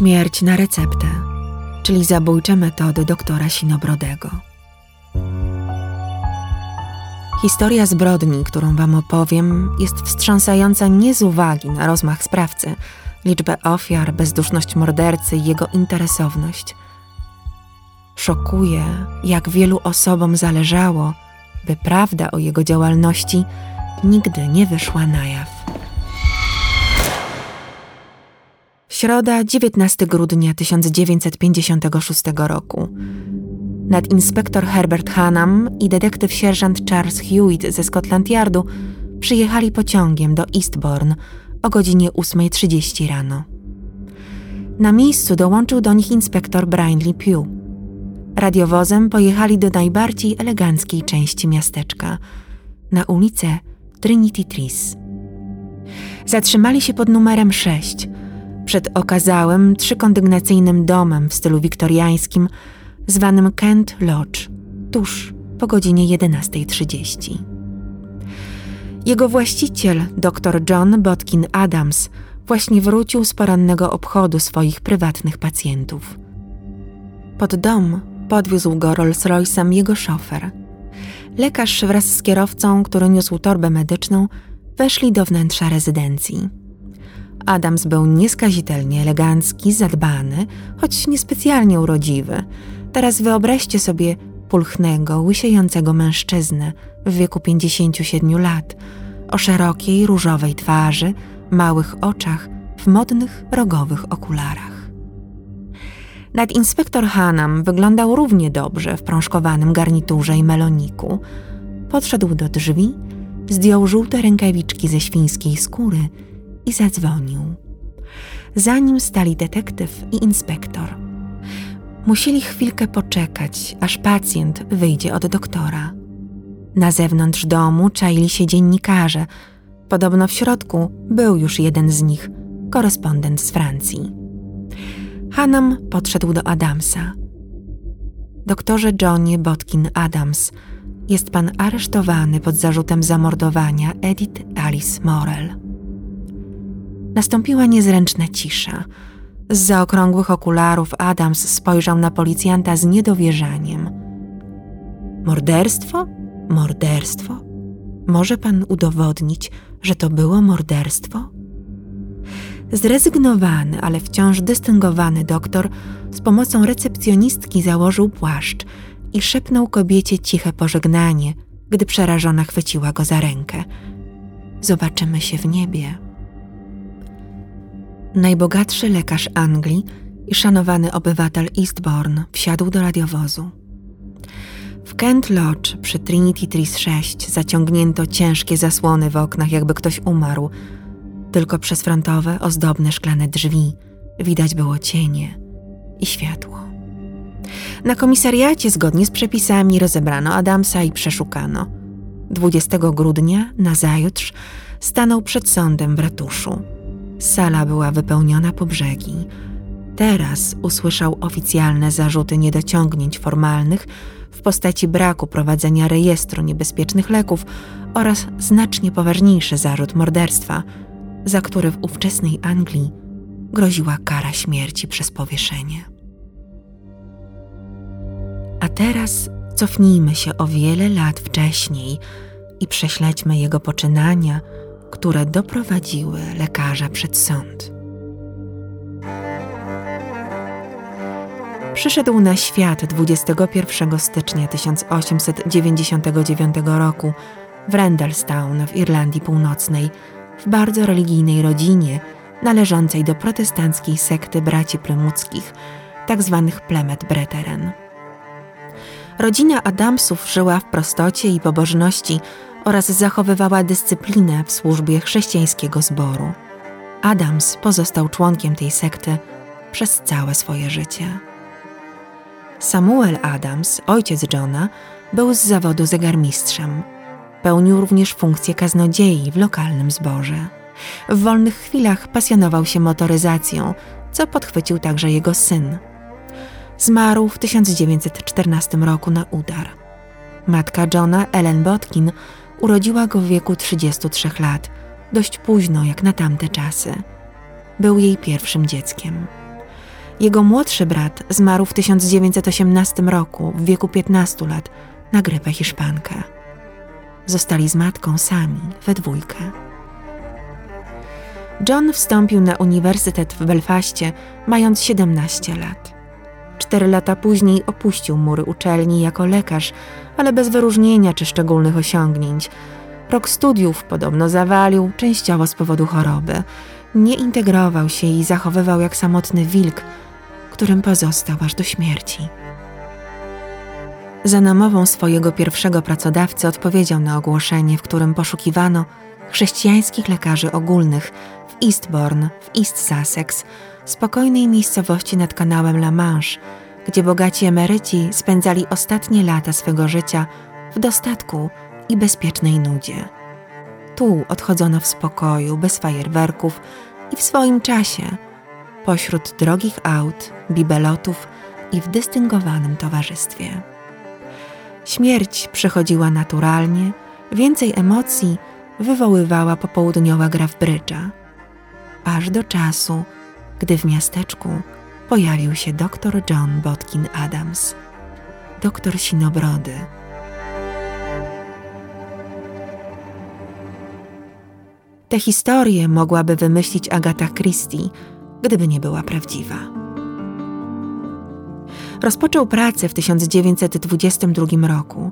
Śmierć na receptę, czyli zabójcze metody doktora Sinobrodego. Historia zbrodni, którą Wam opowiem, jest wstrząsająca nie z uwagi na rozmach sprawcy, liczbę ofiar, bezduszność mordercy i jego interesowność. Szokuje, jak wielu osobom zależało, by prawda o jego działalności nigdy nie wyszła na jaw. Środa, 19 grudnia 1956 roku. Nadinspektor Herbert Hanam i detektyw sierżant Charles Hewitt ze Scotland Yardu przyjechali pociągiem do Eastbourne o godzinie 8.30 rano. Na miejscu dołączył do nich inspektor Brindley Pugh. Radiowozem pojechali do najbardziej eleganckiej części miasteczka, na ulicę Trinity Trees. Zatrzymali się pod numerem 6, przed okazałym, trzykondygnacyjnym domem w stylu wiktoriańskim, zwanym Kent Lodge, tuż po godzinie 11.30. Jego właściciel, dr John Botkin Adams, właśnie wrócił z porannego obchodu swoich prywatnych pacjentów. Pod dom podwiózł go Rolls-Royce'em jego szofer. Lekarz wraz z kierowcą, który niósł torbę medyczną, weszli do wnętrza rezydencji. Adams był nieskazitelnie elegancki, zadbany, choć niespecjalnie urodziwy. Teraz wyobraźcie sobie pulchnego, łysiejącego mężczyznę w wieku 57 lat, o szerokiej, różowej twarzy, małych oczach, w modnych, rogowych okularach. Nadinspektor Hanam wyglądał równie dobrze w prążkowanym garniturze i meloniku. Podszedł do drzwi, zdjął żółte rękawiczki ze świńskiej skóry i zadzwonił. Za nim stali detektyw i inspektor. Musieli chwilkę poczekać, aż pacjent wyjdzie od doktora. Na zewnątrz domu czaili się dziennikarze. Podobno w środku był już jeden z nich, korespondent z Francji. Hanam podszedł do Adamsa. Doktorze Johnie Botkin Adams, jest pan aresztowany pod zarzutem zamordowania Edith Alice Morel. Nastąpiła niezręczna cisza. Z zaokrągłych okularów Adams spojrzał na policjanta z niedowierzaniem. Morderstwo? Morderstwo? Może pan udowodnić, że to było morderstwo? Zrezygnowany, ale wciąż dystyngowany doktor z pomocą recepcjonistki założył płaszcz i szepnął kobiecie ciche pożegnanie, gdy przerażona chwyciła go za rękę. Zobaczymy się w niebie najbogatszy lekarz Anglii i szanowany obywatel Eastbourne wsiadł do radiowozu. W Kent Lodge przy Trinity Trees 6 zaciągnięto ciężkie zasłony w oknach, jakby ktoś umarł. Tylko przez frontowe, ozdobne szklane drzwi widać było cienie i światło. Na komisariacie zgodnie z przepisami rozebrano Adamsa i przeszukano. 20 grudnia, nazajutrz, stanął przed sądem w ratuszu. Sala była wypełniona po brzegi. Teraz usłyszał oficjalne zarzuty niedociągnięć formalnych w postaci braku prowadzenia rejestru niebezpiecznych leków oraz znacznie poważniejszy zarzut morderstwa, za który w ówczesnej Anglii groziła kara śmierci przez powieszenie. A teraz cofnijmy się o wiele lat wcześniej i prześledźmy jego poczynania – które doprowadziły lekarza przed sąd. Przyszedł na świat 21 stycznia 1899 roku w Randallstown w Irlandii Północnej, w bardzo religijnej rodzinie należącej do protestanckiej sekty braci plymuckich, tzw. Tak plemet Brethren. Rodzina Adamsów żyła w prostocie i pobożności, oraz zachowywała dyscyplinę w służbie chrześcijańskiego zboru. Adams pozostał członkiem tej sekty przez całe swoje życie. Samuel Adams, ojciec Johna, był z zawodu zegarmistrzem. Pełnił również funkcję kaznodziei w lokalnym zborze. W wolnych chwilach pasjonował się motoryzacją, co podchwycił także jego syn. Zmarł w 1914 roku na udar. Matka Johna, Ellen Botkin, Urodziła go w wieku 33 lat, dość późno jak na tamte czasy. Był jej pierwszym dzieckiem. Jego młodszy brat zmarł w 1918 roku w wieku 15 lat na grypę hiszpankę. Zostali z matką sami, we dwójkę. John wstąpił na uniwersytet w Belfaście, mając 17 lat. Cztery lata później opuścił mury uczelni jako lekarz, ale bez wyróżnienia czy szczególnych osiągnięć. Rok studiów podobno zawalił, częściowo z powodu choroby. Nie integrował się i zachowywał jak samotny wilk, którym pozostał aż do śmierci. Za namową swojego pierwszego pracodawcy odpowiedział na ogłoszenie, w którym poszukiwano chrześcijańskich lekarzy ogólnych w Eastbourne, w East Sussex, spokojnej miejscowości nad kanałem La Manche, gdzie bogaci emeryci spędzali ostatnie lata swego życia w dostatku i bezpiecznej nudzie. Tu odchodzono w spokoju, bez fajerwerków i w swoim czasie, pośród drogich aut, bibelotów i w dystyngowanym towarzystwie. Śmierć przychodziła naturalnie, więcej emocji wywoływała popołudniowa gra w brydża. Aż do czasu, gdy w miasteczku pojawił się dr John Botkin Adams, doktor Sinobrody. Tę historię mogłaby wymyślić Agata Christie, gdyby nie była prawdziwa. Rozpoczął pracę w 1922 roku.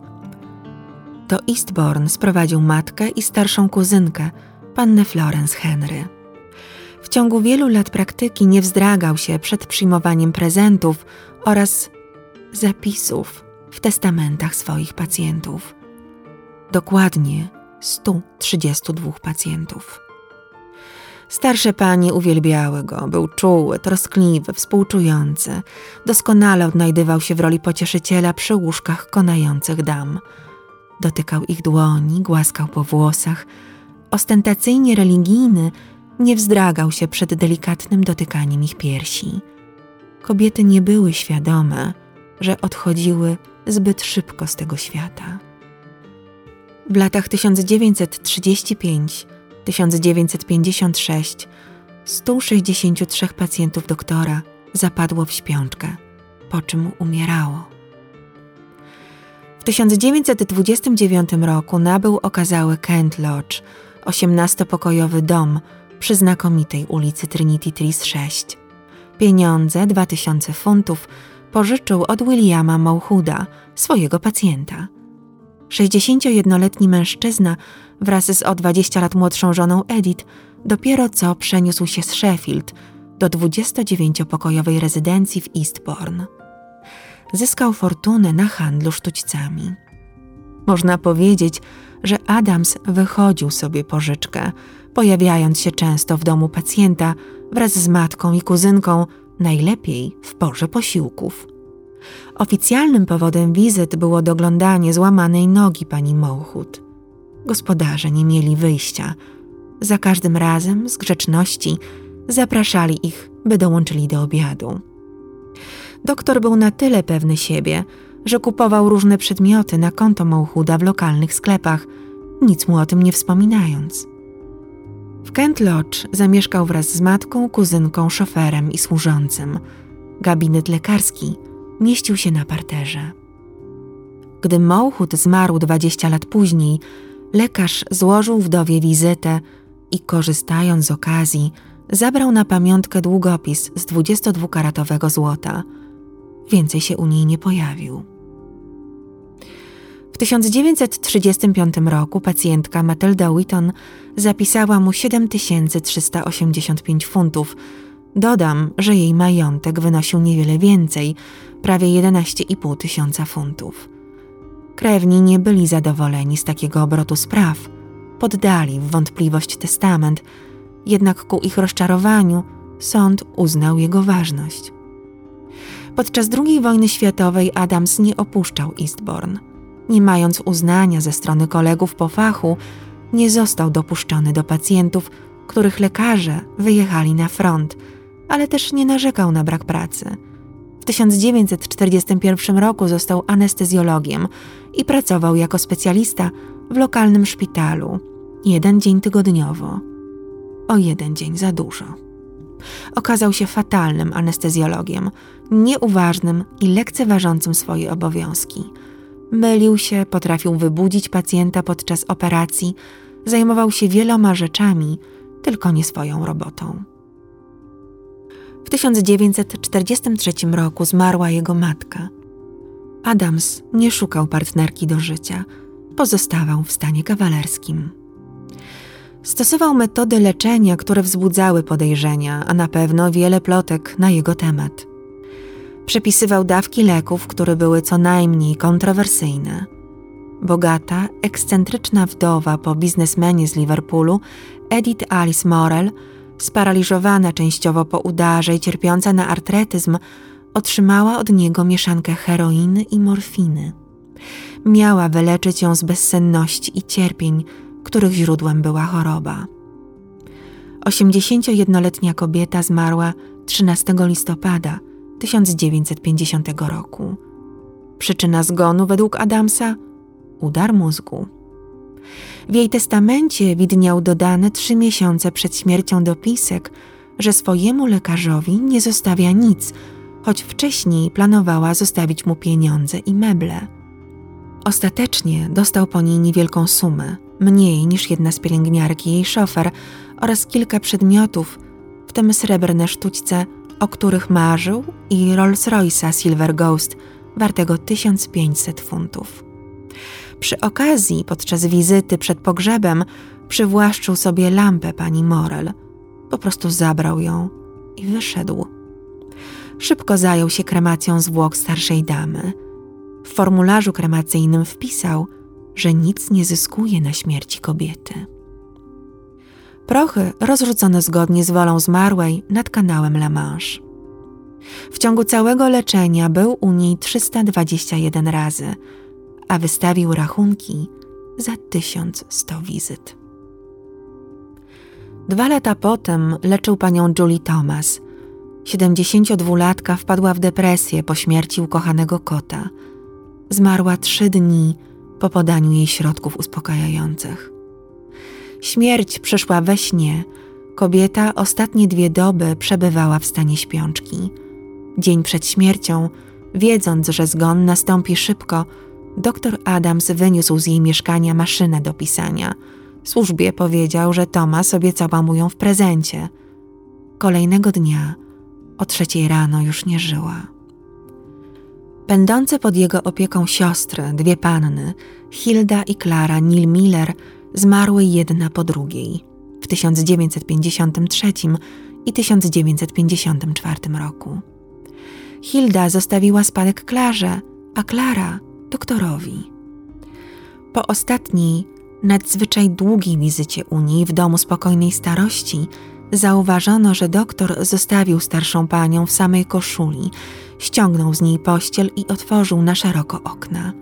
Do Eastbourne sprowadził matkę i starszą kuzynkę, pannę Florence Henry. W ciągu wielu lat praktyki nie wzdragał się przed przyjmowaniem prezentów oraz zapisów w testamentach swoich pacjentów. Dokładnie 132 pacjentów. Starsze panie uwielbiały go, był czuły, troskliwy, współczujący. Doskonale odnajdywał się w roli pocieszyciela przy łóżkach konających dam. Dotykał ich dłoni, głaskał po włosach. Ostentacyjnie religijny, nie wzdragał się przed delikatnym dotykaniem ich piersi. Kobiety nie były świadome, że odchodziły zbyt szybko z tego świata. W latach 1935-1956 163 pacjentów doktora zapadło w śpiączkę, po czym umierało. W 1929 roku nabył okazały Kent Lodge, 18-pokojowy dom przy znakomitej ulicy Trinity Trees 6. Pieniądze, 2000 funtów, pożyczył od Williama Mauchuda, swojego pacjenta. 61-letni mężczyzna wraz z o 20 lat młodszą żoną Edith dopiero co przeniósł się z Sheffield do 29-pokojowej rezydencji w Eastbourne. Zyskał fortunę na handlu sztućcami. Można powiedzieć, że Adams wychodził sobie pożyczkę, pojawiając się często w domu pacjenta wraz z matką i kuzynką, najlepiej w porze posiłków. Oficjalnym powodem wizyt było doglądanie złamanej nogi pani Mołchut. Gospodarze nie mieli wyjścia. Za każdym razem z grzeczności zapraszali ich, by dołączyli do obiadu. Doktor był na tyle pewny siebie, że kupował różne przedmioty na konto Mołchuda w lokalnych sklepach, nic mu o tym nie wspominając. W Kent Lodge zamieszkał wraz z matką, kuzynką, szoferem i służącym. Gabinet lekarski mieścił się na parterze. Gdy Mołchut zmarł 20 lat później, lekarz złożył wdowie wizytę i korzystając z okazji, zabrał na pamiątkę długopis z 22-karatowego złota. Więcej się u niej nie pojawił. W 1935 roku pacjentka Matilda Witton zapisała mu 7385 funtów. Dodam, że jej majątek wynosił niewiele więcej, prawie 11,5 tysiąca funtów. Krewni nie byli zadowoleni z takiego obrotu spraw. Poddali w wątpliwość testament, jednak ku ich rozczarowaniu sąd uznał jego ważność. Podczas II wojny światowej Adams nie opuszczał Eastbourne nie mając uznania ze strony kolegów po fachu, nie został dopuszczony do pacjentów, których lekarze wyjechali na front, ale też nie narzekał na brak pracy. W 1941 roku został anestezjologiem i pracował jako specjalista w lokalnym szpitalu, jeden dzień tygodniowo. O jeden dzień za dużo. Okazał się fatalnym anestezjologiem, nieuważnym i lekceważącym swoje obowiązki. Mylił się, potrafił wybudzić pacjenta podczas operacji, zajmował się wieloma rzeczami, tylko nie swoją robotą. W 1943 roku zmarła jego matka. Adams nie szukał partnerki do życia, pozostawał w stanie kawalerskim. Stosował metody leczenia, które wzbudzały podejrzenia, a na pewno wiele plotek na jego temat. Przepisywał dawki leków, które były co najmniej kontrowersyjne. Bogata, ekscentryczna wdowa po biznesmenie z Liverpoolu, Edith Alice Morel, sparaliżowana częściowo po udarze i cierpiąca na artretyzm, otrzymała od niego mieszankę heroiny i morfiny. Miała wyleczyć ją z bezsenności i cierpień, których źródłem była choroba. 81-letnia kobieta zmarła 13 listopada 1950 roku. Przyczyna zgonu według Adamsa udar mózgu. W jej testamencie widniał dodany trzy miesiące przed śmiercią dopisek, że swojemu lekarzowi nie zostawia nic, choć wcześniej planowała zostawić mu pieniądze i meble. Ostatecznie dostał po niej niewielką sumę, mniej niż jedna z pielęgniarek i jej szofer oraz kilka przedmiotów, w tym srebrne sztućce, o których marzył i Rolls-Royce'a Silver Ghost wartego 1500 funtów. Przy okazji, podczas wizyty przed pogrzebem, przywłaszczył sobie lampę pani Morel. Po prostu zabrał ją i wyszedł. Szybko zajął się kremacją zwłok starszej damy. W formularzu kremacyjnym wpisał, że nic nie zyskuje na śmierci kobiety. Prochy rozrzucono zgodnie z wolą zmarłej nad kanałem La Manche. W ciągu całego leczenia był u niej 321 razy, a wystawił rachunki za 1100 wizyt. Dwa lata potem leczył panią Julie Thomas. 72-latka wpadła w depresję po śmierci ukochanego kota. Zmarła trzy dni po podaniu jej środków uspokajających. Śmierć przyszła we śnie. Kobieta ostatnie dwie doby przebywała w stanie śpiączki. Dzień przed śmiercią, wiedząc, że zgon nastąpi szybko, Doktor Adams wyniósł z jej mieszkania maszynę do pisania. Służbie powiedział, że Thomas obiecała mu ją w prezencie. Kolejnego dnia, o trzeciej rano, już nie żyła. Pędące pod jego opieką siostry, dwie panny, Hilda i Klara Neil Miller, zmarły jedna po drugiej w 1953 i 1954 roku. Hilda zostawiła spadek Klarze, a Klara doktorowi. Po ostatniej, nadzwyczaj długiej wizycie u niej w domu spokojnej starości, zauważono, że doktor zostawił starszą panią w samej koszuli, ściągnął z niej pościel i otworzył na szeroko okna.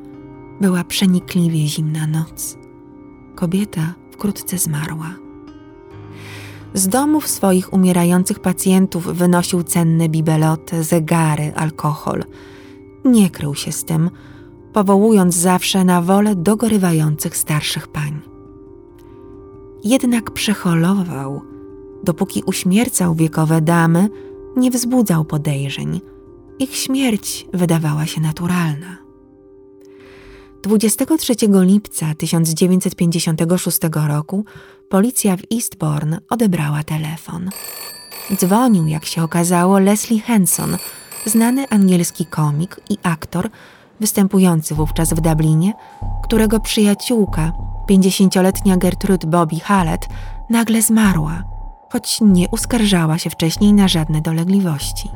Była przenikliwie zimna noc. Kobieta wkrótce zmarła. Z domów swoich umierających pacjentów wynosił cenne bibeloty, zegary, alkohol. Nie krył się z tym, powołując zawsze na wolę dogorywających starszych pań. Jednak przeholował, dopóki uśmiercał wiekowe damy, nie wzbudzał podejrzeń. Ich śmierć wydawała się naturalna. 23 lipca 1956 roku policja w Eastbourne odebrała telefon. Dzwonił, jak się okazało, Leslie Henson, znany angielski komik i aktor, występujący wówczas w Dublinie, którego przyjaciółka, pięćdziesięcioletnia Gertrude Bobby Hallett, nagle zmarła, choć nie uskarżała się wcześniej na żadne dolegliwości.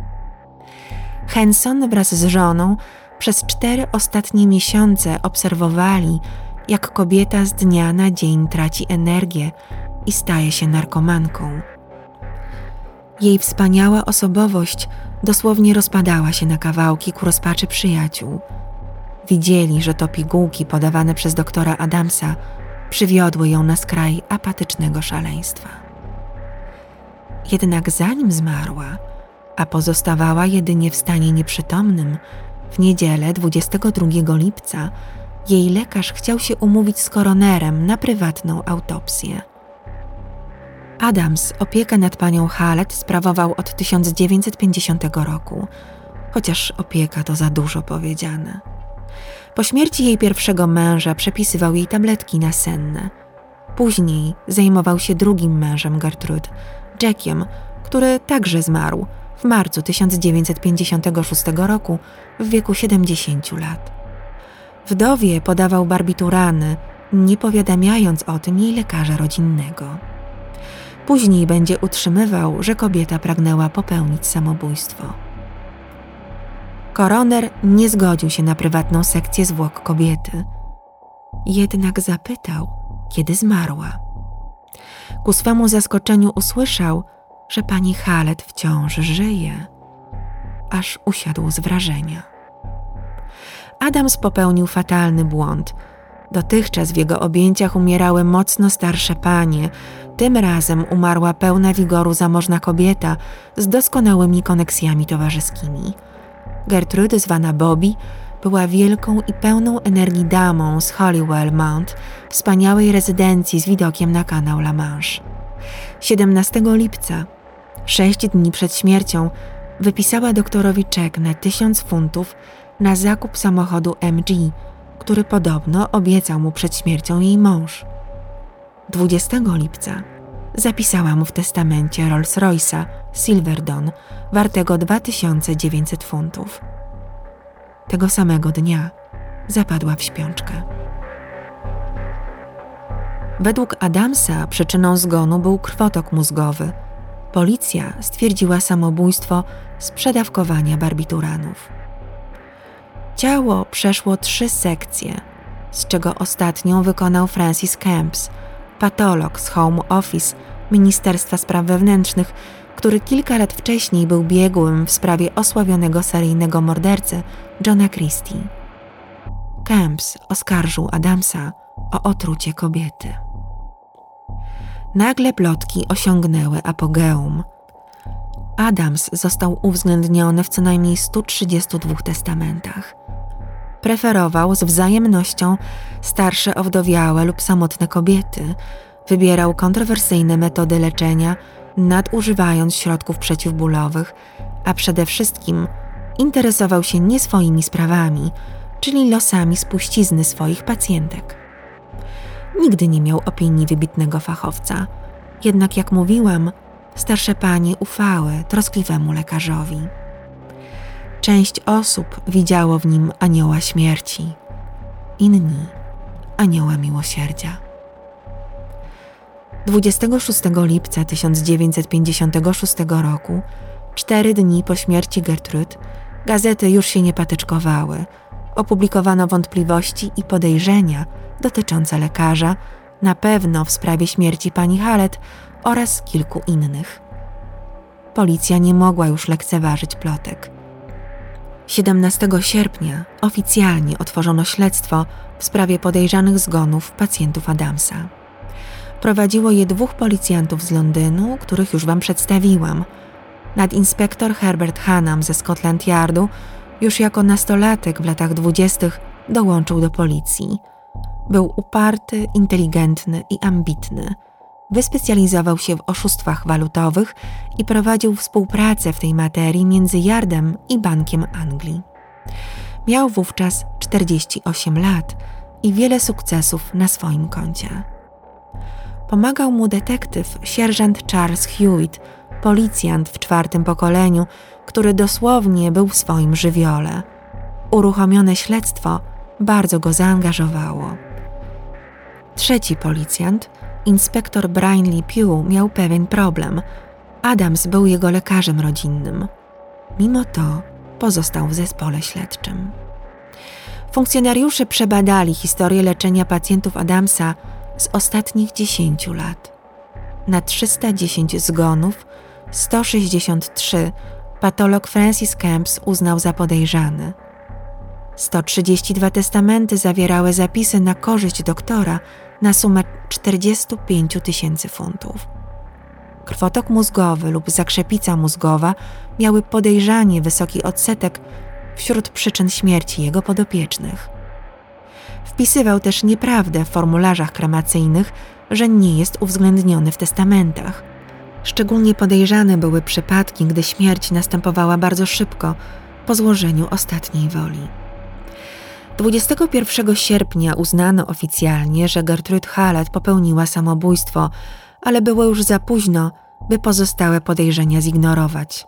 Henson wraz z żoną przez cztery ostatnie miesiące obserwowali, jak kobieta z dnia na dzień traci energię i staje się narkomanką. Jej wspaniała osobowość dosłownie rozpadała się na kawałki ku rozpaczy przyjaciół – Widzieli, że to pigułki podawane przez doktora Adamsa przywiodły ją na skraj apatycznego szaleństwa. Jednak zanim zmarła, a pozostawała jedynie w stanie nieprzytomnym, w niedzielę 22 lipca jej lekarz chciał się umówić z koronerem na prywatną autopsję. Adams opiekę nad panią Hallet sprawował od 1950 roku, chociaż opieka to za dużo powiedziane. Po śmierci jej pierwszego męża przepisywał jej tabletki nasenne. Później zajmował się drugim mężem Gertrude, Jackiem, który także zmarł w marcu 1956 roku w wieku 70 lat. Wdowie podawał barbiturany, nie powiadamiając o tym jej lekarza rodzinnego. Później będzie utrzymywał, że kobieta pragnęła popełnić samobójstwo. Koroner nie zgodził się na prywatną sekcję zwłok kobiety. Jednak zapytał, kiedy zmarła. Ku swemu zaskoczeniu usłyszał, że pani Halet wciąż żyje, aż usiadł z wrażenia. Adams popełnił fatalny błąd. Dotychczas w jego objęciach umierały mocno starsze panie, tym razem umarła pełna wigoru zamożna kobieta z doskonałymi koneksjami towarzyskimi. Gertrude, zwana Bobby, była wielką i pełną energii damą z Hollywell Mount, wspaniałej rezydencji z widokiem na kanał La Manche. 17 lipca, sześć dni przed śmiercią, wypisała doktorowi czek na tysiąc funtów na zakup samochodu MG, który podobno obiecał mu przed śmiercią jej mąż. 20 lipca zapisała mu w testamencie Rolls-Royce'a Silverdon wartego 2900 funtów. Tego samego dnia zapadła w śpiączkę. Według Adamsa przyczyną zgonu był krwotok mózgowy. Policja stwierdziła samobójstwo z przedawkowania barbituranów. Ciało przeszło trzy sekcje, z czego ostatnią wykonał Francis Camps, patolog z Home Office Ministerstwa Spraw Wewnętrznych, który kilka lat wcześniej był biegłym w sprawie osławionego seryjnego mordercy Johna Christie. Camps oskarżył Adamsa o otrucie kobiety. Nagle plotki osiągnęły apogeum. Adams został uwzględniony w co najmniej 132 testamentach. Preferował z wzajemnością starsze owdowiałe lub samotne kobiety, wybierał kontrowersyjne metody leczenia, nadużywając środków przeciwbólowych, a przede wszystkim interesował się nie swoimi sprawami, czyli losami spuścizny swoich pacjentek. Nigdy nie miał opinii wybitnego fachowca, jednak jak mówiłam, starsze panie ufały troskliwemu lekarzowi. Część osób widziało w nim anioła śmierci, inni anioła miłosierdzia. 26 lipca 1956 roku, cztery dni po śmierci Gertrud, gazety już się nie patyczkowały. Opublikowano wątpliwości i podejrzenia dotyczące lekarza, na pewno w sprawie śmierci pani Hallet oraz kilku innych. Policja nie mogła już lekceważyć plotek. 17 sierpnia oficjalnie otworzono śledztwo w sprawie podejrzanych zgonów pacjentów Adamsa. Prowadziło je dwóch policjantów z Londynu, których już Wam przedstawiłam. Nadinspektor Herbert Hannam ze Scotland Yardu już jako nastolatek w latach dwudziestych dołączył do policji. Był uparty, inteligentny i ambitny. Wyspecjalizował się w oszustwach walutowych i prowadził współpracę w tej materii między Yardem i Bankiem Anglii. Miał wówczas 48 lat i wiele sukcesów na swoim koncie. Pomagał mu detektyw sierżant Charles Hewitt, policjant w czwartym pokoleniu, który dosłownie był w swoim żywiole. Uruchomione śledztwo bardzo go zaangażowało. Trzeci policjant, inspektor Brian Lee Pugh, miał pewien problem. Adams był jego lekarzem rodzinnym. Mimo to pozostał w zespole śledczym. Funkcjonariusze przebadali historię leczenia pacjentów Adamsa z ostatnich 10 lat. Na 310 zgonów 163 patolog Francis Camps uznał za podejrzany. 132 testamenty zawierały zapisy na korzyść doktora na sumę 45 tysięcy funtów. Krwotok mózgowy lub zakrzepica mózgowa miały podejrzanie wysoki odsetek wśród przyczyn śmierci jego podopiecznych. Wpisywał też nieprawdę w formularzach kremacyjnych, że nie jest uwzględniony w testamentach – Szczególnie podejrzane były przypadki, gdy śmierć następowała bardzo szybko po złożeniu ostatniej woli. 21 sierpnia uznano oficjalnie, że Gertrude Hallett popełniła samobójstwo, ale było już za późno, by pozostałe podejrzenia zignorować.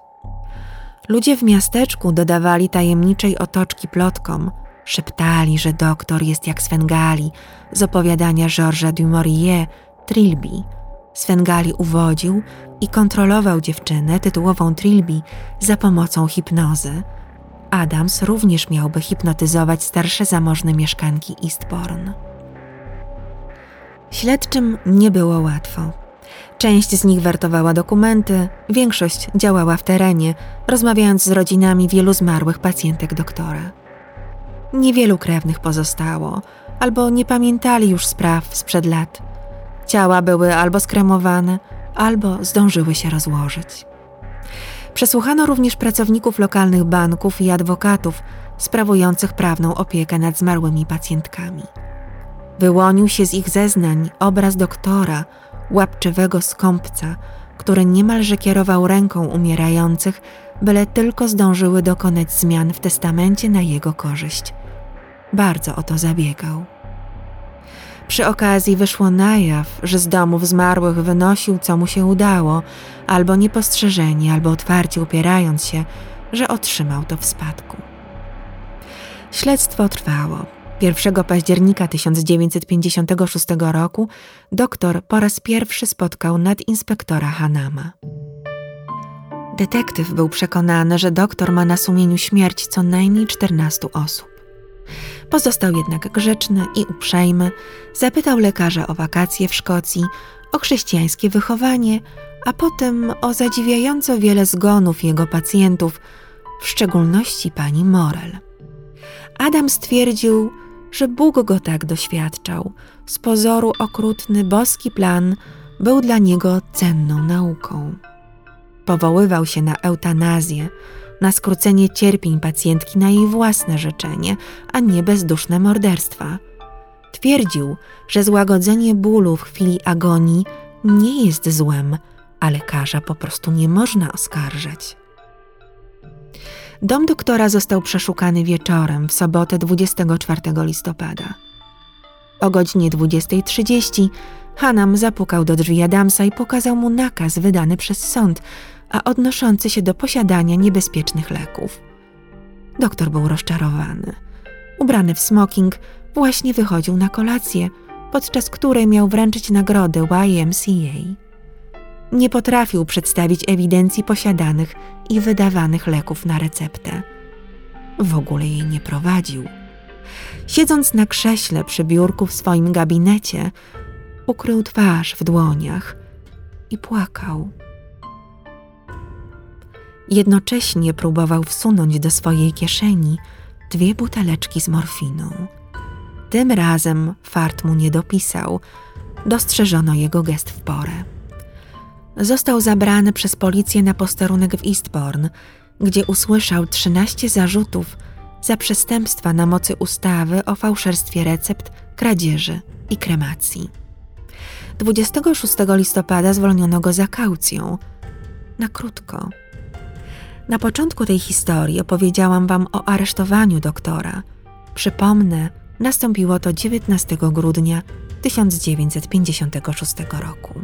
Ludzie w miasteczku dodawali tajemniczej otoczki plotkom, szeptali, że doktor jest jak Svengali z opowiadania Georgesa du Maurier, Trilby. Svengali uwodził i kontrolował dziewczynę tytułową Trilby za pomocą hipnozy – Adams również miałby hipnotyzować starsze zamożne mieszkanki Eastbourne. Śledczym nie było łatwo. Część z nich wertowała dokumenty, większość działała w terenie, rozmawiając z rodzinami wielu zmarłych pacjentek doktora. Niewielu krewnych pozostało, albo nie pamiętali już spraw sprzed lat. Ciała były albo skremowane, albo zdążyły się rozłożyć. Przesłuchano również pracowników lokalnych banków i adwokatów sprawujących prawną opiekę nad zmarłymi pacjentkami. Wyłonił się z ich zeznań obraz doktora, łapczywego skąpca, który niemalże kierował ręką umierających, byle tylko zdążyły dokonać zmian w testamencie na jego korzyść. Bardzo o to zabiegał. Przy okazji wyszło na jaw, że z domów zmarłych wynosił, co mu się udało, albo niepostrzeżenie, albo otwarcie upierając się, że otrzymał to w spadku. Śledztwo trwało. 1 października 1956 roku doktor po raz pierwszy spotkał nadinspektora Hanama. Detektyw był przekonany, że doktor ma na sumieniu śmierć co najmniej 14 osób. Pozostał jednak grzeczny i uprzejmy, zapytał lekarza o wakacje w Szkocji, o chrześcijańskie wychowanie, a potem o zadziwiająco wiele zgonów jego pacjentów, w szczególności pani Morel. Adam stwierdził, że Bóg go tak doświadczał. Z pozoru okrutny boski plan był dla niego cenną nauką. Powoływał się na eutanazję, na skrócenie cierpień pacjentki na jej własne życzenie, a nie bezduszne morderstwa. Twierdził, że złagodzenie bólu w chwili agonii nie jest złem, a lekarza po prostu nie można oskarżać. Dom doktora został przeszukany wieczorem w sobotę 24 listopada. O godzinie 20.30 Hanam zapukał do drzwi Adamsa i pokazał mu nakaz wydany przez sąd, a odnoszący się do posiadania niebezpiecznych leków. Doktor był rozczarowany. Ubrany w smoking, właśnie wychodził na kolację, podczas której miał wręczyć nagrodę YMCA. Nie potrafił przedstawić ewidencji posiadanych i wydawanych leków na receptę. W ogóle jej nie prowadził. Siedząc na krześle przy biurku w swoim gabinecie, ukrył twarz w dłoniach i płakał. Jednocześnie próbował wsunąć do swojej kieszeni dwie buteleczki z morfiną. Tym razem fart mu nie dopisał, dostrzeżono jego gest w porę. Został zabrany przez policję na posterunek w Eastbourne, gdzie usłyszał 13 zarzutów za przestępstwa na mocy ustawy o fałszerstwie recept, kradzieży i kremacji. 26 listopada zwolniono go za kaucją. Na krótko – na początku tej historii opowiedziałam Wam o aresztowaniu doktora. Przypomnę, nastąpiło to 19 grudnia 1956 roku.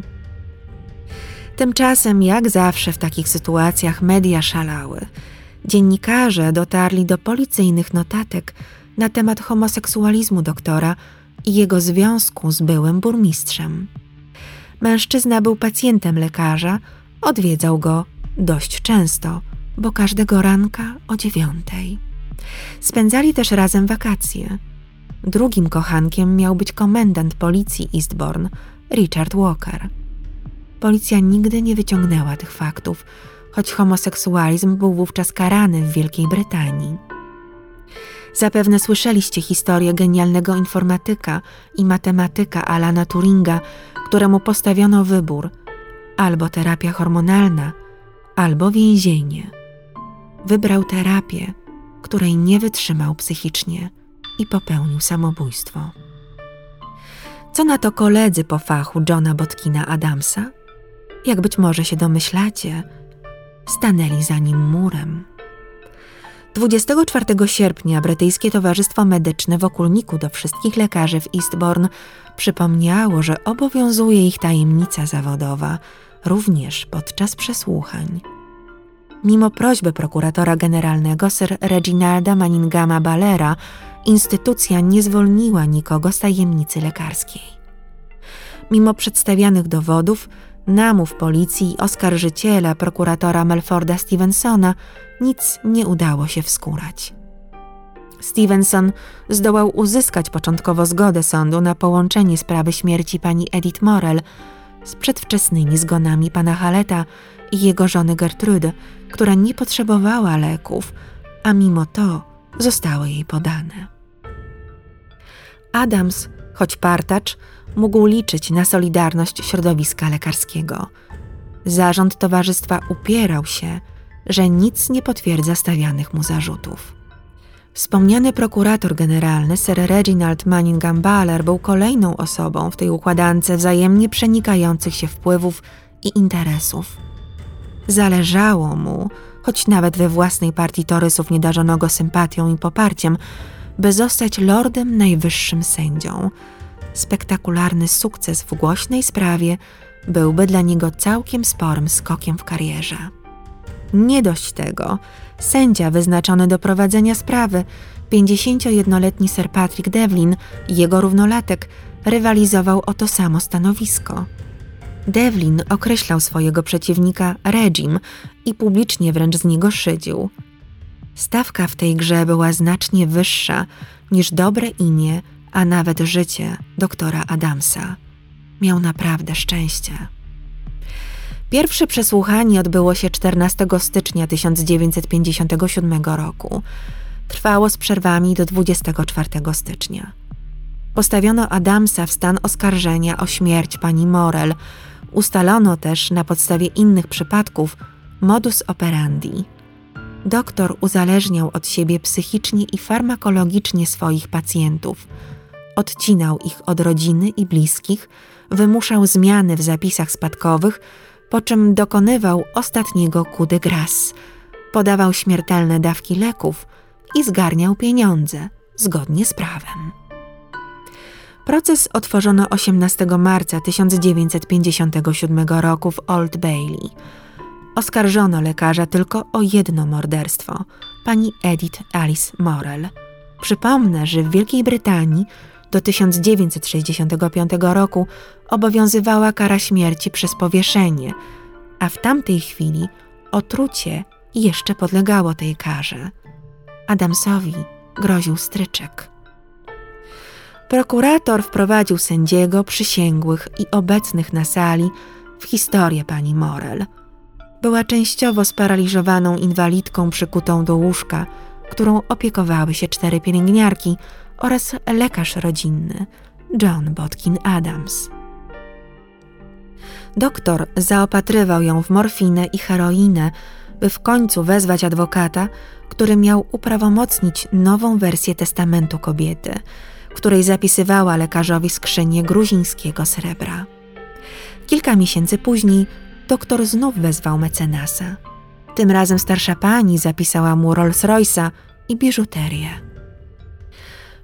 Tymczasem, jak zawsze w takich sytuacjach, media szalały. Dziennikarze dotarli do policyjnych notatek na temat homoseksualizmu doktora i jego związku z byłym burmistrzem. Mężczyzna był pacjentem lekarza, odwiedzał go dość często – bo każdego ranka o dziewiątej. Spędzali też razem wakacje. Drugim kochankiem miał być komendant policji Eastbourne, Richard Walker. Policja nigdy nie wyciągnęła tych faktów, choć homoseksualizm był wówczas karany w Wielkiej Brytanii. Zapewne słyszeliście historię genialnego informatyka i matematyka Alana Turinga, któremu postawiono wybór albo terapia hormonalna, albo więzienie wybrał terapię, której nie wytrzymał psychicznie i popełnił samobójstwo. Co na to koledzy po fachu Johna Botkina Adamsa? jak być może się domyślacie, stanęli za nim murem. 24 sierpnia brytyjskie Towarzystwo Medyczne w okulniku do wszystkich lekarzy w Eastbourne przypomniało, że obowiązuje ich tajemnica zawodowa, również podczas przesłuchań. Mimo prośby prokuratora generalnego Sir Reginalda Manninghama Balera, instytucja nie zwolniła nikogo z tajemnicy lekarskiej. Mimo przedstawianych dowodów, namów policji i oskarżyciela prokuratora Melforda Stevensona nic nie udało się wskurać. Stevenson zdołał uzyskać początkowo zgodę sądu na połączenie sprawy śmierci pani Edith Morel z przedwczesnymi zgonami pana Haleta i jego żony Gertrudy, która nie potrzebowała leków, a mimo to zostały jej podane. Adams, choć partacz, mógł liczyć na solidarność środowiska lekarskiego. Zarząd towarzystwa upierał się, że nic nie potwierdza stawianych mu zarzutów. Wspomniany prokurator generalny Sir Reginald Manningham Baller był kolejną osobą w tej układance wzajemnie przenikających się wpływów i interesów. Zależało mu, choć nawet we własnej partii torysów nie darzono go sympatią i poparciem, by zostać lordem najwyższym sędzią. Spektakularny sukces w głośnej sprawie byłby dla niego całkiem sporym skokiem w karierze. Nie dość tego, sędzia wyznaczony do prowadzenia sprawy, 51-letni Sir Patrick Devlin jego równolatek rywalizował o to samo stanowisko. Devlin określał swojego przeciwnika Regim i publicznie wręcz z niego szydził. Stawka w tej grze była znacznie wyższa niż dobre imię, a nawet życie doktora Adamsa. Miał naprawdę szczęście. Pierwsze przesłuchanie odbyło się 14 stycznia 1957 roku. Trwało z przerwami do 24 stycznia. Postawiono Adamsa w stan oskarżenia o śmierć pani Morel. Ustalono też na podstawie innych przypadków modus operandi. Doktor uzależniał od siebie psychicznie i farmakologicznie swoich pacjentów. Odcinał ich od rodziny i bliskich, wymuszał zmiany w zapisach spadkowych, po czym dokonywał ostatniego coup de grâce. Podawał śmiertelne dawki leków i zgarniał pieniądze zgodnie z prawem. Proces otworzono 18 marca 1957 roku w Old Bailey. Oskarżono lekarza tylko o jedno morderstwo pani Edith Alice Morel. Przypomnę, że w Wielkiej Brytanii do 1965 roku obowiązywała kara śmierci przez powieszenie, a w tamtej chwili otrucie jeszcze podlegało tej karze. Adamsowi groził stryczek. Prokurator wprowadził sędziego, przysięgłych i obecnych na sali w historię pani Morel. Była częściowo sparaliżowaną inwalidką przykutą do łóżka, którą opiekowały się cztery pielęgniarki oraz lekarz rodzinny John Botkin Adams. Doktor zaopatrywał ją w morfinę i heroinę, by w końcu wezwać adwokata, który miał uprawomocnić nową wersję testamentu kobiety, której zapisywała lekarzowi skrzynię gruzińskiego srebra. Kilka miesięcy później doktor znów wezwał mecenasa. Tym razem starsza pani zapisała mu Rolls Royce'a i biżuterię.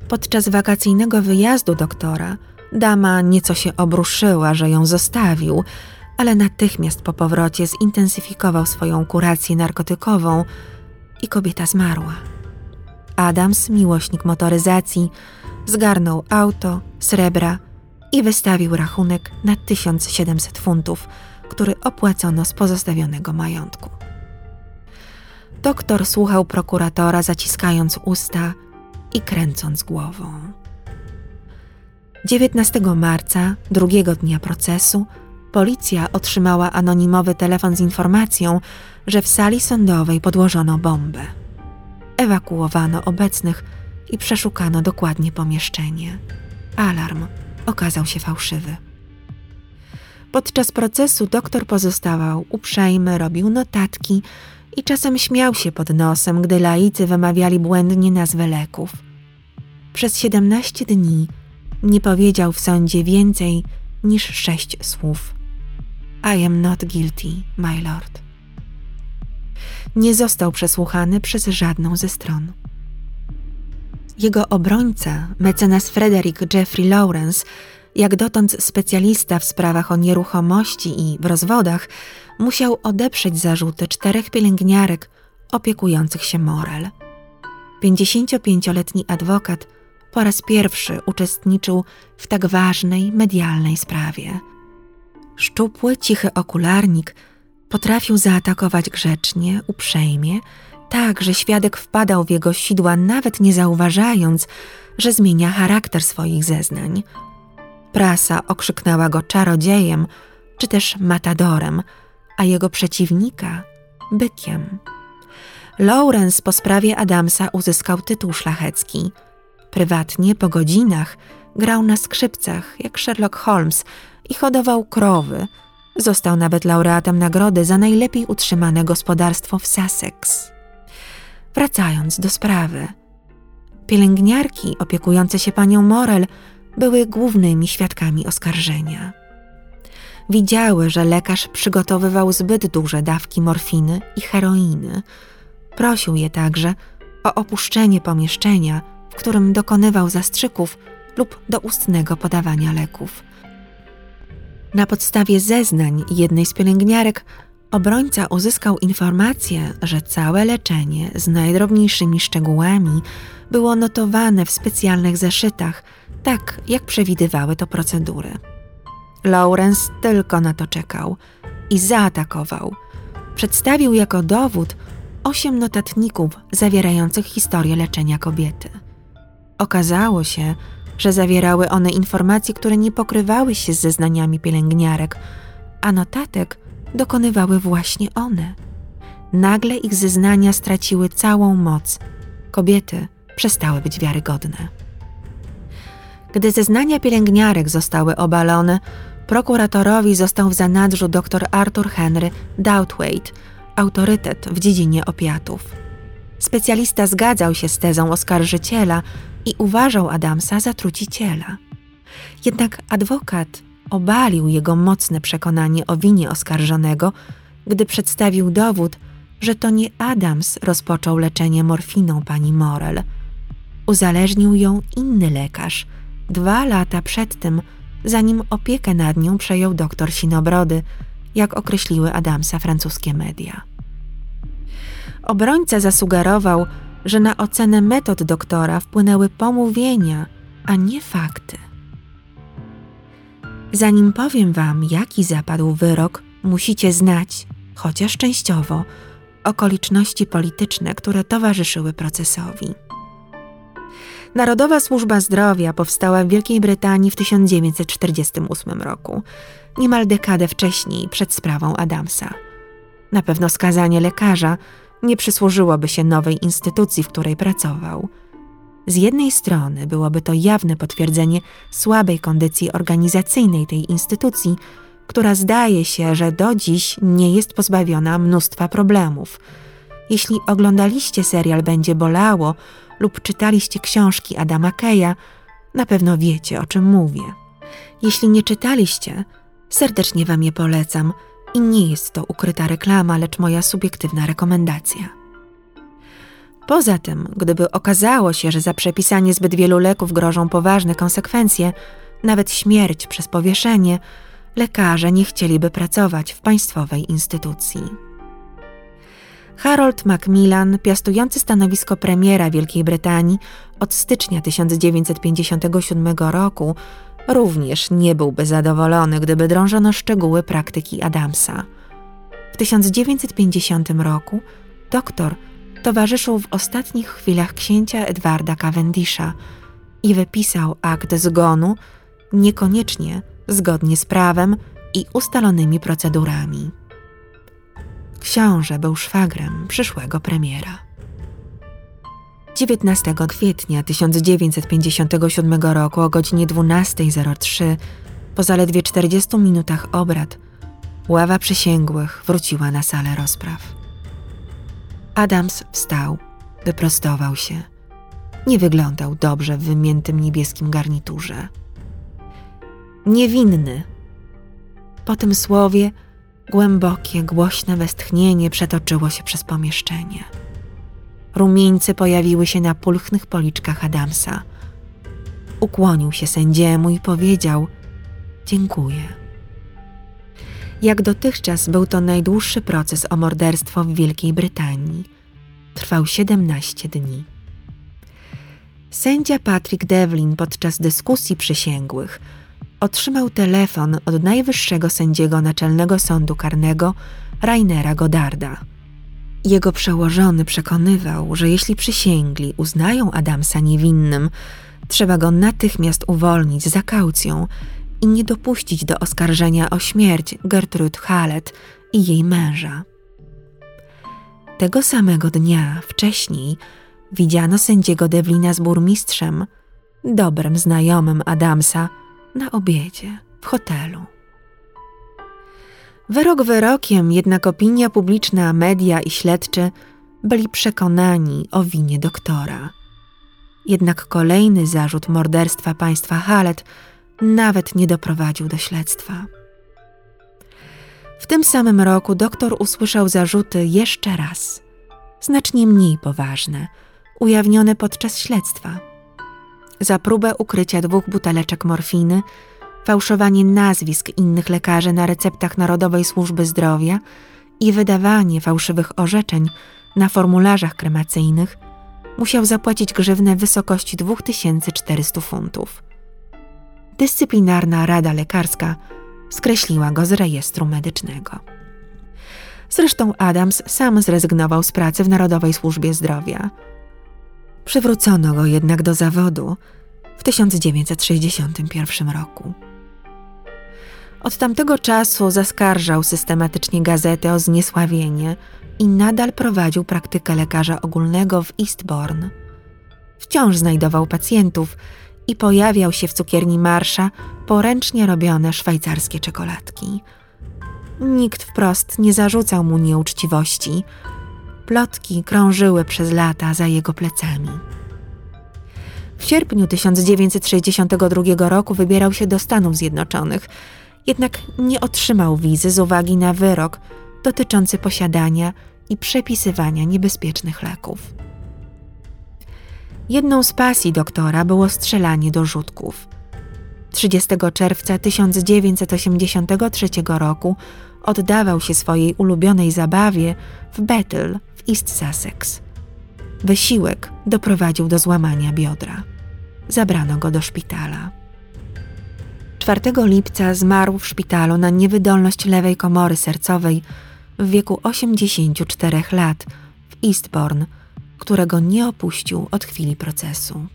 Podczas wakacyjnego wyjazdu doktora dama nieco się obruszyła, że ją zostawił, ale natychmiast po powrocie zintensyfikował swoją kurację narkotykową i kobieta zmarła. Adams, miłośnik motoryzacji, zgarnął auto, srebra i wystawił rachunek na 1700 funtów, który opłacono z pozostawionego majątku. Doktor słuchał prokuratora, zaciskając usta i kręcąc głową. 19 marca, drugiego dnia procesu, policja otrzymała anonimowy telefon z informacją, że w sali sądowej podłożono bombę. Ewakuowano obecnych i przeszukano dokładnie pomieszczenie. Alarm okazał się fałszywy. Podczas procesu doktor pozostawał uprzejmy, robił notatki i czasem śmiał się pod nosem, gdy laicy wymawiali błędnie nazwę leków. Przez 17 dni nie powiedział w sądzie więcej niż sześć słów. I am not guilty, my lord. Nie został przesłuchany przez żadną ze stron. Jego obrońca, mecenas Frederick Jeffrey Lawrence, jak dotąd specjalista w sprawach o nieruchomości i w rozwodach, musiał odeprzeć zarzuty czterech pielęgniarek opiekujących się Morel. 55-letni adwokat po raz pierwszy uczestniczył w tak ważnej medialnej sprawie. Szczupły, cichy okularnik potrafił zaatakować grzecznie, uprzejmie, tak, że świadek wpadał w jego sidła, nawet nie zauważając, że zmienia charakter swoich zeznań. Prasa okrzyknęła go czarodziejem, czy też matadorem, a jego przeciwnika bykiem. Lawrence po sprawie Adamsa uzyskał tytuł szlachecki. Prywatnie, po godzinach, grał na skrzypcach jak Sherlock Holmes i hodował krowy. Został nawet laureatem nagrody za najlepiej utrzymane gospodarstwo w Sussex. Wracając do sprawy. Pielęgniarki opiekujące się panią Morel były głównymi świadkami oskarżenia. Widziały, że lekarz przygotowywał zbyt duże dawki morfiny i heroiny. Prosił je także o opuszczenie pomieszczenia, w którym dokonywał zastrzyków lub do ustnego podawania leków. Na podstawie zeznań jednej z pielęgniarek obrońca uzyskał informację, że całe leczenie z najdrobniejszymi szczegółami było notowane w specjalnych zeszytach, tak jak przewidywały to procedury. Lawrence tylko na to czekał i zaatakował. Przedstawił jako dowód osiem notatników zawierających historię leczenia kobiety. Okazało się, że zawierały one informacje, które nie pokrywały się z zeznaniami pielęgniarek, a notatek dokonywały właśnie one. Nagle ich zeznania straciły całą moc. Kobiety przestały być wiarygodne. Gdy zeznania pielęgniarek zostały obalone, prokuratorowi został w zanadrzu dr Arthur Henry Doubtwaite, autorytet w dziedzinie opiatów. Specjalista zgadzał się z tezą oskarżyciela i uważał Adamsa za truciciela. Jednak adwokat obalił jego mocne przekonanie o winie oskarżonego, gdy przedstawił dowód, że to nie Adams rozpoczął leczenie morfiną pani Morel. Uzależnił ją inny lekarz, dwa lata przed tym, zanim opiekę nad nią przejął doktor Sinobrody, jak określiły Adamsa francuskie media. Obrońca zasugerował, że na ocenę metod doktora wpłynęły pomówienia, a nie fakty. Zanim powiem Wam, jaki zapadł wyrok, musicie znać, chociaż częściowo, okoliczności polityczne, które towarzyszyły procesowi. Narodowa Służba Zdrowia powstała w Wielkiej Brytanii w 1948 roku, niemal dekadę wcześniej, przed sprawą Adamsa. Na pewno skazanie lekarza nie przysłużyłoby się nowej instytucji, w której pracował. Z jednej strony byłoby to jawne potwierdzenie słabej kondycji organizacyjnej tej instytucji, która zdaje się, że do dziś nie jest pozbawiona mnóstwa problemów. Jeśli oglądaliście serial Będzie Bolało lub czytaliście książki Adama Keja, na pewno wiecie, o czym mówię. Jeśli nie czytaliście, serdecznie Wam je polecam i nie jest to ukryta reklama, lecz moja subiektywna rekomendacja. Poza tym, gdyby okazało się, że za przepisanie zbyt wielu leków grożą poważne konsekwencje, nawet śmierć przez powieszenie, lekarze nie chcieliby pracować w państwowej instytucji. Harold Macmillan, piastujący stanowisko premiera Wielkiej Brytanii od stycznia 1957 roku, również nie byłby zadowolony, gdyby drążono szczegóły praktyki Adamsa. W 1950 roku doktor towarzyszył w ostatnich chwilach księcia Edwarda Cavendisha i wypisał akt zgonu niekoniecznie zgodnie z prawem i ustalonymi procedurami. Książę był szwagrem przyszłego premiera. 19 kwietnia 1957 roku o godzinie 12.03, po zaledwie 40 minutach obrad, ława przysięgłych wróciła na salę rozpraw. Adams wstał, wyprostował się. Nie wyglądał dobrze w wymiętym niebieskim garniturze. Niewinny. Po tym słowie Głębokie, głośne westchnienie przetoczyło się przez pomieszczenie. Rumieńce pojawiły się na pulchnych policzkach Adamsa. Ukłonił się sędziemu i powiedział: Dziękuję. Jak dotychczas był to najdłuższy proces o morderstwo w Wielkiej Brytanii. Trwał 17 dni. Sędzia Patrick Devlin podczas dyskusji przysięgłych otrzymał telefon od najwyższego sędziego Naczelnego Sądu Karnego Rainera Godarda. Jego przełożony przekonywał, że jeśli przysięgli uznają Adamsa niewinnym, trzeba go natychmiast uwolnić za kaucją i nie dopuścić do oskarżenia o śmierć Gertrude Hallet i jej męża. Tego samego dnia, wcześniej, widziano sędziego Devlina z burmistrzem, dobrym znajomym Adamsa, na obiedzie w hotelu. Wyrok wyrokiem, jednak opinia publiczna, media i śledczy byli przekonani o winie doktora. Jednak kolejny zarzut morderstwa państwa Halet nawet nie doprowadził do śledztwa. W tym samym roku doktor usłyszał zarzuty jeszcze raz, znacznie mniej poważne, ujawnione podczas śledztwa. Za próbę ukrycia dwóch buteleczek morfiny, fałszowanie nazwisk innych lekarzy na receptach Narodowej Służby Zdrowia i wydawanie fałszywych orzeczeń na formularzach kremacyjnych musiał zapłacić grzywnę w wysokości 2400 funtów. Dyscyplinarna Rada Lekarska skreśliła go z rejestru medycznego. Zresztą Adams sam zrezygnował z pracy w Narodowej Służbie Zdrowia. Przywrócono go jednak do zawodu w 1961 roku. Od tamtego czasu zaskarżał systematycznie gazetę o zniesławienie i nadal prowadził praktykę lekarza ogólnego w Eastbourne. Wciąż znajdował pacjentów i pojawiał się w cukierni Marsza poręcznie robione szwajcarskie czekoladki. Nikt wprost nie zarzucał mu nieuczciwości. Plotki krążyły przez lata za jego plecami. W sierpniu 1962 roku wybierał się do Stanów Zjednoczonych, jednak nie otrzymał wizy z uwagi na wyrok dotyczący posiadania i przepisywania niebezpiecznych leków. Jedną z pasji doktora było strzelanie do rzutków. 30 czerwca 1983 roku oddawał się swojej ulubionej zabawie w Bethel w East Sussex. Wysiłek doprowadził do złamania biodra. Zabrano go do szpitala. 4 lipca zmarł w szpitalu na niewydolność lewej komory sercowej w wieku 84 lat w Eastbourne, którego nie opuścił od chwili procesu.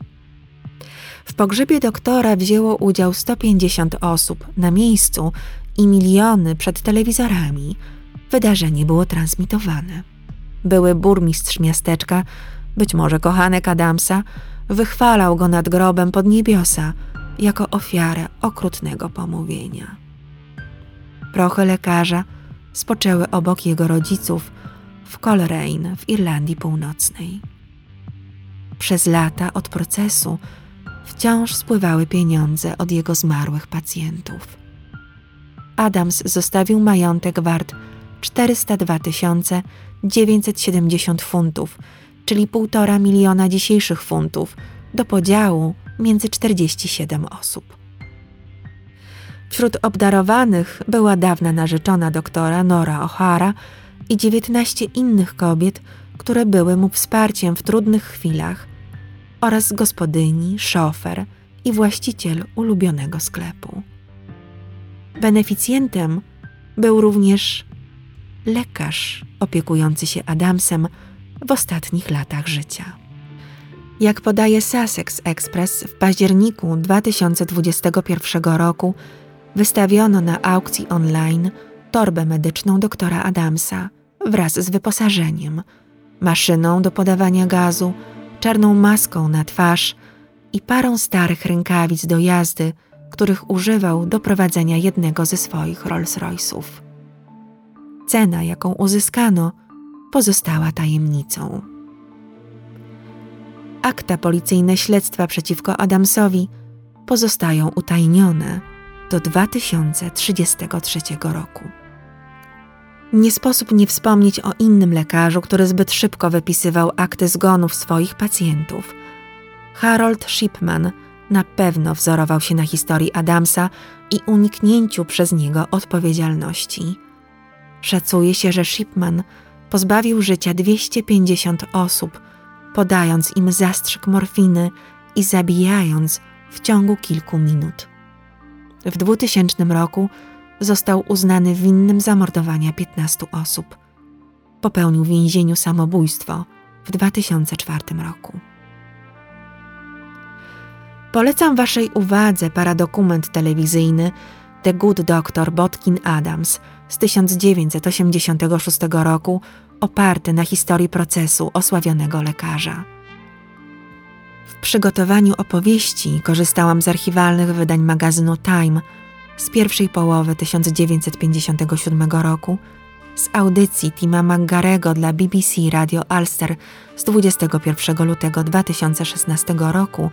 W pogrzebie doktora wzięło udział 150 osób na miejscu i miliony przed telewizorami. Wydarzenie było transmitowane. Były burmistrz miasteczka, być może kochanek Adamsa, wychwalał go nad grobem pod niebiosa jako ofiarę okrutnego pomówienia. Prochy lekarza spoczęły obok jego rodziców w Coleraine w Irlandii Północnej. Przez lata od procesu wciąż spływały pieniądze od jego zmarłych pacjentów. Adams zostawił majątek wart 402 970 funtów, czyli półtora miliona dzisiejszych funtów, do podziału między 47 osób. Wśród obdarowanych była dawna narzeczona doktora Nora O'Hara i 19 innych kobiet, które były mu wsparciem w trudnych chwilach, oraz gospodyni, szofer i właściciel ulubionego sklepu. Beneficjentem był również lekarz opiekujący się Adamsem w ostatnich latach życia. Jak podaje Sussex Express, w październiku 2021 roku wystawiono na aukcji online torbę medyczną doktora Adamsa wraz z wyposażeniem, maszyną do podawania gazu, czarną maską na twarz i parą starych rękawic do jazdy, których używał do prowadzenia jednego ze swoich Rolls-Royce'ów. Cena, jaką uzyskano, pozostała tajemnicą. Akta policyjne śledztwa przeciwko Adamsowi pozostają utajnione do 2033 roku. Nie sposób nie wspomnieć o innym lekarzu, który zbyt szybko wypisywał akty zgonów swoich pacjentów. Harold Shipman na pewno wzorował się na historii Adamsa i uniknięciu przez niego odpowiedzialności. Szacuje się, że Shipman pozbawił życia 250 osób, podając im zastrzyk morfiny i zabijając w ciągu kilku minut. W 2000 roku został uznany winnym zamordowania 15 osób. Popełnił w więzieniu samobójstwo w 2004 roku. Polecam Waszej uwadze paradokument telewizyjny The Good Doctor Botkin Adams z 1986 roku, oparty na historii procesu osławionego lekarza. W przygotowaniu opowieści korzystałam z archiwalnych wydań magazynu Time z pierwszej połowy 1957 roku, z audycji Tima McGarego dla BBC Radio Ulster z 21 lutego 2016 roku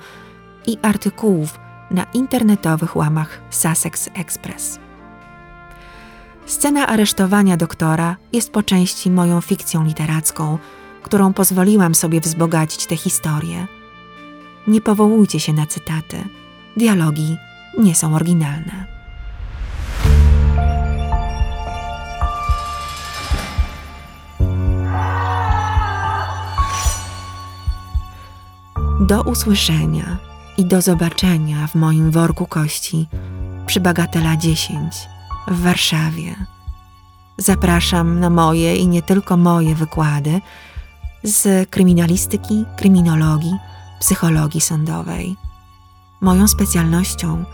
i artykułów na internetowych łamach Sussex Express. Scena aresztowania doktora jest po części moją fikcją literacką, którą pozwoliłam sobie wzbogacić tę historię. Nie powołujcie się na cytaty. Dialogi nie są oryginalne. Do usłyszenia i do zobaczenia w moim worku kości przy Bagatela 10 w Warszawie. Zapraszam na moje i nie tylko moje wykłady z kryminalistyki, kryminologii, psychologii sądowej. Moją specjalnością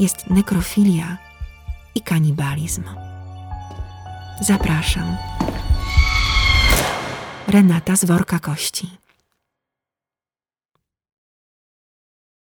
jest nekrofilia i kanibalizm. Zapraszam. Renata z worka kości.